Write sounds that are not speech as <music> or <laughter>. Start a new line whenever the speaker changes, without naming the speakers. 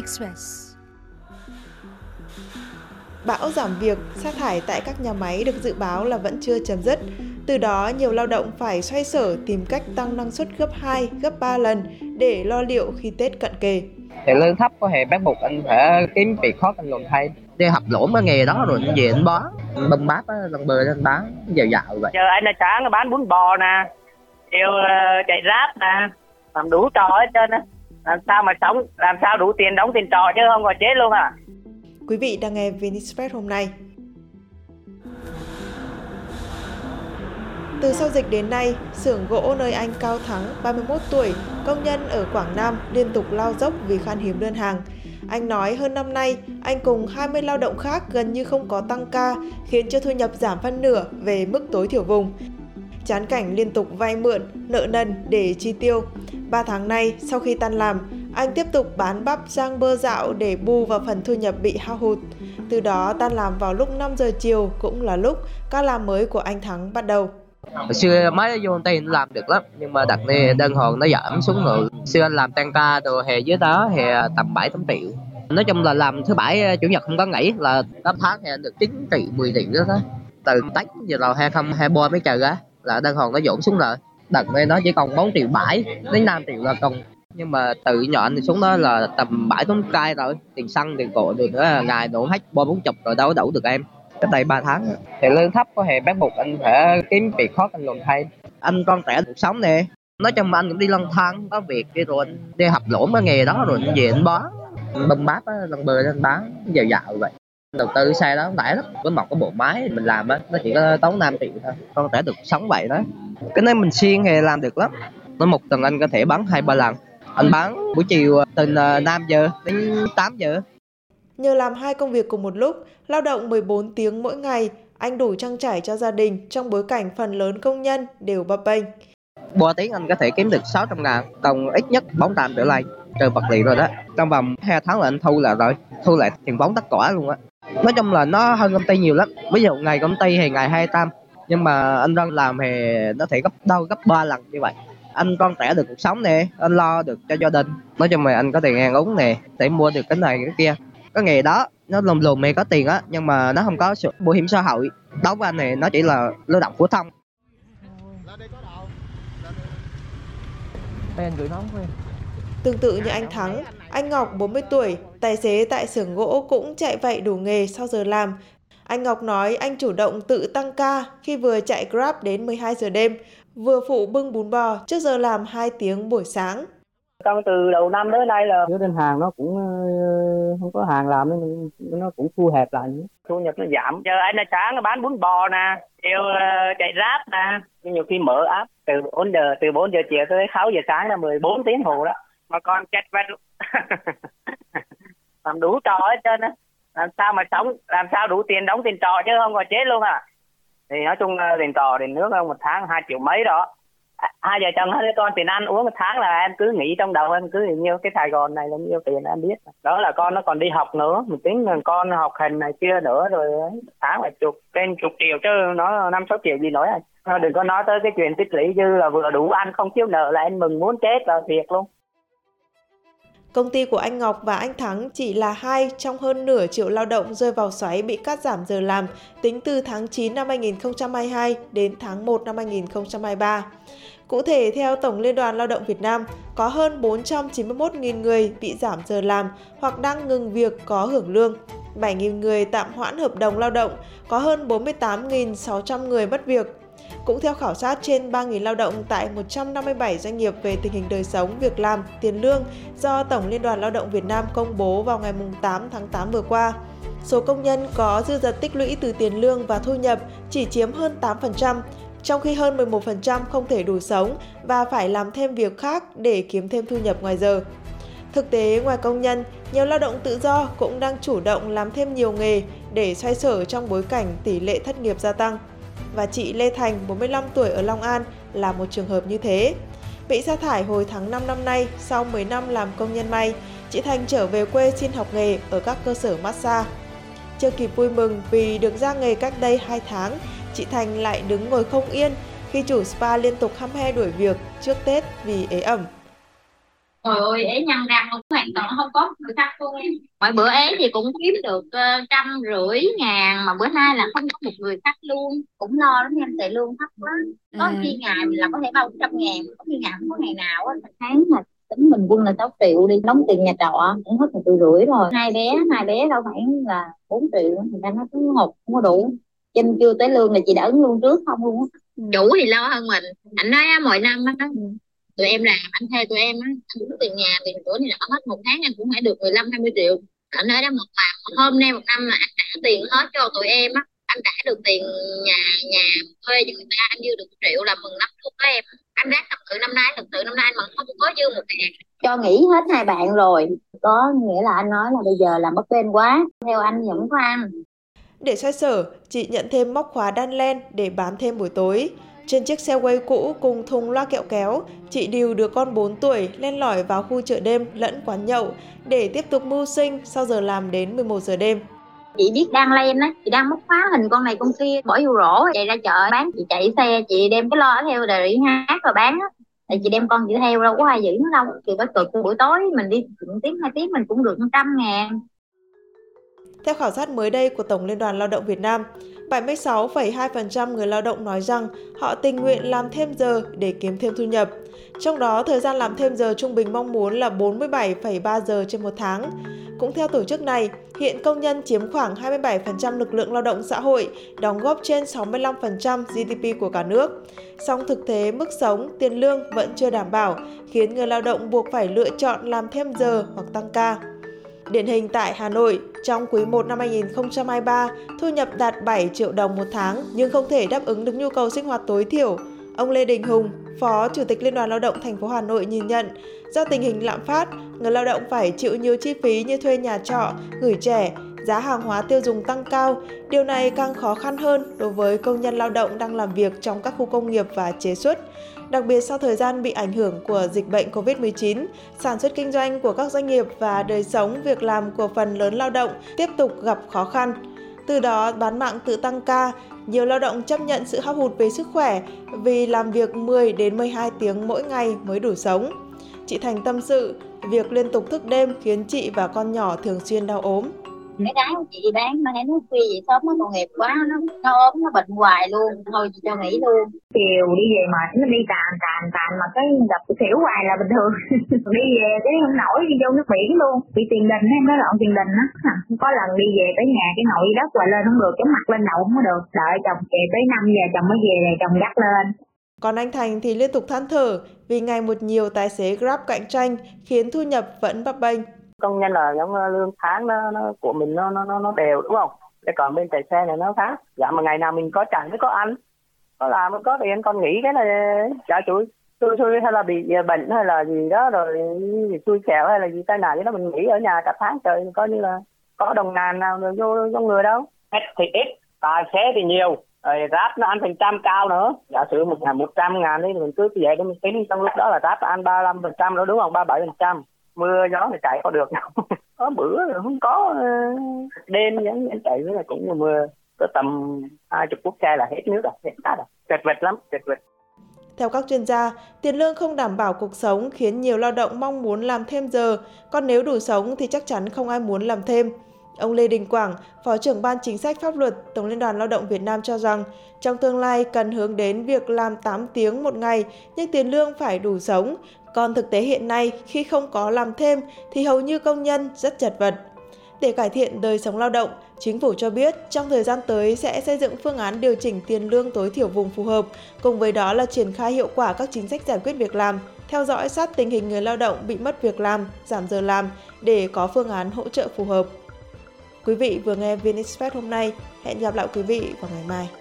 Express.
Bão giảm việc, sa thải tại các nhà máy được dự báo là vẫn chưa chấm dứt. Từ đó, nhiều lao động phải xoay sở tìm cách tăng năng suất gấp 2, gấp 3 lần để lo liệu khi Tết cận kề.
Thì lương thấp có hề bắt buộc anh phải kiếm việc khó anh luận thay. Đi học lỗ cái nghề đó rồi về anh bán, bơm bát á, lần bờ anh bán, dạo dạo vậy.
Giờ anh là sáng bán bún bò nè, kêu uh, chạy ráp nè, làm đủ trò hết trơn á. Làm sao mà sống, làm sao đủ tiền đóng tiền trọ chứ không còn chết luôn à.
Quý vị đang nghe Vinexpress hôm nay. Từ sau dịch đến nay, xưởng gỗ nơi anh Cao Thắng, 31 tuổi, công nhân ở Quảng Nam liên tục lao dốc vì khan hiếm đơn hàng. Anh nói hơn năm nay, anh cùng 20 lao động khác gần như không có tăng ca, khiến cho thu nhập giảm phân nửa về mức tối thiểu vùng. Chán cảnh liên tục vay mượn, nợ nần để chi tiêu. 3 tháng nay, sau khi tan làm, anh tiếp tục bán bắp rang bơ dạo để bù vào phần thu nhập bị hao hụt. Từ đó tan làm vào lúc 5 giờ chiều cũng là lúc ca làm mới của anh Thắng bắt đầu.
Hồi xưa mới vô công ty làm được lắm nhưng mà đặt này đơn hàng nó giảm xuống rồi. Xưa anh làm tăng ca từ hè dưới đó hè tầm 7 8 triệu. Nói chung là làm thứ bảy chủ nhật không có nghỉ là 8 tháng thì anh được 9 triệu 10 triệu đó. đó. Từ Tết giờ đầu 2023 mới chờ á là đơn hàng nó dồn xuống rồi. Đợt này nó chỉ còn 4 triệu 7 đến 5 triệu là còn nhưng mà từ nhỏ anh xuống đó là tầm bảy tốn cay rồi. Tiền xăng tiền cộ được nữa ngày đổ hết ba bốn chục rồi đâu đủ được em. Cái đây 3 tháng thì lương thấp có hề bắt buộc anh phải kiếm việc khó anh luận thay. Anh con trẻ cuộc sống nè. Nói chung anh cũng đi lang thang có việc đi rồi anh đi học lỗ cái nghề đó rồi anh về anh bán. Bơm bát á lần bờ anh bán dạo dạo vậy. Đầu tư xe đó rẻ lắm với một cái bộ máy mình làm á nó chỉ có tốn 5 triệu thôi. Con trẻ được sống vậy đó cái này mình xuyên thì làm được lắm nó một tuần anh có thể bán hai ba lần anh bán buổi chiều từ 5 giờ đến 8 giờ
Nhờ làm hai công việc cùng một lúc, lao động 14 tiếng mỗi ngày, anh đủ trang trải cho gia đình trong bối cảnh phần lớn công nhân đều bấp bênh.
3 tiếng anh có thể kiếm được 600 ngàn, còn ít nhất 400 trở lại, trừ vật liệu rồi đó. Trong vòng 2 tháng là anh thu là rồi, thu lại tiền vốn tất cả luôn á. Nói chung là nó hơn công ty nhiều lắm. Ví dụ ngày công ty thì ngày 200, nhưng mà anh đang làm thì nó thể gấp đâu gấp 3 lần như vậy. Anh con trẻ được cuộc sống nè anh lo được cho gia đình nói chung là anh có tiền ăn uống nè để mua được cái này cái kia. Cái nghề đó nó lùm lùm mày có tiền á nhưng mà nó không có sự bảo hiểm xã hội. Đối với anh này nó chỉ là lao động phổ thông.
Đây anh gửi nóng thôi Tương tự như anh Thắng, anh Ngọc 40 tuổi, tài xế tại xưởng gỗ cũng chạy vậy đủ nghề sau giờ làm. Anh Ngọc nói anh chủ động tự tăng ca khi vừa chạy Grab đến 12 giờ đêm, vừa phụ bưng bún bò trước giờ làm 2 tiếng buổi sáng.
Trong từ đầu năm tới nay là
thiếu đơn hàng nó cũng ờ, không có hàng làm nên nó cũng thu hẹp lại.
Thu nhập nó giảm. Giờ anh là sáng bán bún bò nè, kêu uh, chạy ráp nè, nhiều khi mở áp từ 4 giờ từ 4 giờ chiều tới 6 giờ sáng là 14 tiếng hồ đó. Mà còn chặt vặt <laughs> làm đủ trò hết trơn á. Làm sao mà sống, làm sao đủ tiền đóng tiền trò chứ không còn chết luôn à? Thì nói chung ờ, tiền trò tiền nước ờ, một tháng hai triệu mấy đó. À, hai vợ chồng hai đứa con tiền ăn uống một tháng là em cứ nghĩ trong đầu em cứ nhiêu cái Sài Gòn này là nhiêu tiền em biết. Đó là con nó còn đi học nữa mình tính là con học hành này kia nữa rồi ờ, tháng là chục trên chục triệu chứ nó năm sáu triệu gì nói à. Đừng có nói tới cái chuyện tích lũy dư là vừa đủ ăn không thiếu nợ là em mừng muốn chết là thiệt luôn.
Công ty của anh Ngọc và anh Thắng chỉ là hai trong hơn nửa triệu lao động rơi vào xoáy bị cắt giảm giờ làm tính từ tháng 9 năm 2022 đến tháng 1 năm 2023. Cụ thể, theo Tổng Liên đoàn Lao động Việt Nam, có hơn 491.000 người bị giảm giờ làm hoặc đang ngừng việc có hưởng lương. 7.000 người tạm hoãn hợp đồng lao động, có hơn 48.600 người mất việc, cũng theo khảo sát trên 3.000 lao động tại 157 doanh nghiệp về tình hình đời sống, việc làm, tiền lương do Tổng Liên đoàn Lao động Việt Nam công bố vào ngày 8 tháng 8 vừa qua, số công nhân có dư dật tích lũy từ tiền lương và thu nhập chỉ chiếm hơn 8%, trong khi hơn 11% không thể đủ sống và phải làm thêm việc khác để kiếm thêm thu nhập ngoài giờ. Thực tế, ngoài công nhân, nhiều lao động tự do cũng đang chủ động làm thêm nhiều nghề để xoay sở trong bối cảnh tỷ lệ thất nghiệp gia tăng và chị Lê Thành, 45 tuổi ở Long An là một trường hợp như thế. Bị sa thải hồi tháng 5 năm nay, sau 10 năm làm công nhân may, chị Thành trở về quê xin học nghề ở các cơ sở massage. Chưa kịp vui mừng vì được ra nghề cách đây 2 tháng, chị Thành lại đứng ngồi không yên khi chủ spa liên tục hăm he đuổi việc trước Tết vì ế ẩm
trời ơi ế nhăn răng luôn hoàn toàn không có người khách luôn mỗi bữa ế thì cũng kiếm được uh, trăm rưỡi ngàn mà bữa nay là không có một người khách luôn. Cũng lo lắm em tại lương thấp quá. Có ừ. khi ngày là có thể bao trăm ngàn có khi ngày không có ngày nào á. Tháng mà tính mình quân là 6 triệu đi đóng tiền nhà trọ cũng hết một triệu rưỡi rồi. Hai bé hai bé đâu phải là 4 triệu thì ra nó cứ hụt không có đủ. Trinh chưa tới lương là chị đã ứng lương trước không luôn chủ thì lo hơn mình. Anh nói á, mỗi năm á tụi em làm anh thuê tụi em á anh cũng tiền nhà tiền cửa này là hết một tháng anh cũng phải được 15 20 triệu. Anh nói đó một mà hôm nay một năm là anh trả tiền hết cho tụi em á anh trả được tiền nhà nhà thuê cho người ta anh dư được một triệu là mừng lắm luôn đó em. Anh ráng thật sự năm nay thật sự năm nay anh mà không có dư một tiền cho nghỉ hết hai bạn rồi có nghĩa là anh nói là bây giờ làm bất bên quá theo anh vẫn có ăn.
Để xoay sở, chị nhận thêm móc khóa đan len để bán thêm buổi tối. Trên chiếc xe quay cũ cùng thùng loa kẹo kéo, chị điều được con 4 tuổi lên lỏi vào khu chợ đêm lẫn quán nhậu để tiếp tục mưu sinh sau giờ làm đến 11 giờ đêm.
Chị biết đăng lên á, chị đang móc khóa hình con này con kia, bỏ vô rổ, chạy ra chợ bán, chị chạy xe, chị đem cái lo theo để hát rồi bán á. Tại chị đem con chị theo đâu có ai giữ nó đâu, chị phải cực buổi tối mình đi tiếng hai tiếng mình cũng được trăm ngàn
theo khảo sát mới đây của Tổng Liên đoàn Lao động Việt Nam, 76,2% người lao động nói rằng họ tình nguyện làm thêm giờ để kiếm thêm thu nhập. Trong đó, thời gian làm thêm giờ trung bình mong muốn là 47,3 giờ trên một tháng. Cũng theo tổ chức này, hiện công nhân chiếm khoảng 27% lực lượng lao động xã hội, đóng góp trên 65% GDP của cả nước. Song thực tế mức sống, tiền lương vẫn chưa đảm bảo, khiến người lao động buộc phải lựa chọn làm thêm giờ hoặc tăng ca. Điển hình tại Hà Nội, trong quý 1 năm 2023, thu nhập đạt 7 triệu đồng một tháng nhưng không thể đáp ứng được nhu cầu sinh hoạt tối thiểu. Ông Lê Đình Hùng, Phó Chủ tịch Liên đoàn Lao động thành phố Hà Nội nhìn nhận, do tình hình lạm phát, người lao động phải chịu nhiều chi phí như thuê nhà trọ, gửi trẻ, giá hàng hóa tiêu dùng tăng cao. Điều này càng khó khăn hơn đối với công nhân lao động đang làm việc trong các khu công nghiệp và chế xuất. Đặc biệt sau thời gian bị ảnh hưởng của dịch bệnh COVID-19, sản xuất kinh doanh của các doanh nghiệp và đời sống việc làm của phần lớn lao động tiếp tục gặp khó khăn. Từ đó bán mạng tự tăng ca, nhiều lao động chấp nhận sự hao hụt về sức khỏe vì làm việc 10 đến 12 tiếng mỗi ngày mới đủ sống. Chị Thành tâm sự, việc liên tục thức đêm khiến chị và con nhỏ thường xuyên đau ốm
mấy cái của chị bán mà thấy nó khuya vậy sớm nó tội nghiệp quá nó nó ốm nó bệnh hoài luôn thôi chị cho nghỉ luôn. Chiều đi về mệt nó đi tàn tàn tàn mà cái gặp thiểu hoài là bình thường. <laughs> Đi về cái không nổi đi vô nước biển luôn bị tiền đình hay nó lộn tiền đình á. Có lần đi về tới nhà cái nội đất hoài lên không được chống mặt lên đầu không có được. Đợi chồng về tới 5 giờ chồng mới về rồi chồng dắt lên.
Còn anh Thành thì liên tục than thở vì ngày một nhiều tài xế Grab cạnh tranh khiến thu nhập vẫn bấp bênh
công nhân là giống lương tháng nó, nó của mình nó nó nó đều đúng không? Để còn bên tài xe này nó khác. Dạ mà ngày nào mình có chẳng mới có ăn. Có làm có tiền con nghĩ cái là trả chuỗi xui xui hay là bị bệnh hay là gì đó rồi xui xẻo hay là gì tai nạn gì đó mình nghỉ ở nhà cả tháng trời coi như là có đồng ngàn nào được vô trong người đâu. Ít thì ít tài xế thì nhiều. Rồi ráp nó ăn phần trăm cao nữa. Giả sử một ngày một trăm ngàn đi mình cứ vậy đó mình tính trong lúc đó là ráp ăn ba mươi lăm phần trăm nữa đúng không? Ba bảy phần trăm mưa gió thì chạy có được đâu <laughs> có bữa là không có ờ, đêm vẫn chạy nữa là cũng mưa có tầm hai chục quốc xe là hết nước rồi hết cát rồi tuyệt vật lắm tuyệt vật
theo các chuyên gia, tiền lương không đảm bảo cuộc sống khiến nhiều lao động mong muốn làm thêm giờ, còn nếu đủ sống thì chắc chắn không ai muốn làm thêm. Ông Lê Đình Quảng, Phó trưởng Ban Chính sách Pháp luật Tổng Liên đoàn Lao động Việt Nam cho rằng, trong tương lai cần hướng đến việc làm 8 tiếng một ngày nhưng tiền lương phải đủ sống. Còn thực tế hiện nay, khi không có làm thêm thì hầu như công nhân rất chật vật. Để cải thiện đời sống lao động, chính phủ cho biết trong thời gian tới sẽ xây dựng phương án điều chỉnh tiền lương tối thiểu vùng phù hợp, cùng với đó là triển khai hiệu quả các chính sách giải quyết việc làm, theo dõi sát tình hình người lao động bị mất việc làm, giảm giờ làm để có phương án hỗ trợ phù hợp. Quý vị vừa nghe VN Express hôm nay. Hẹn gặp lại quý vị vào ngày mai.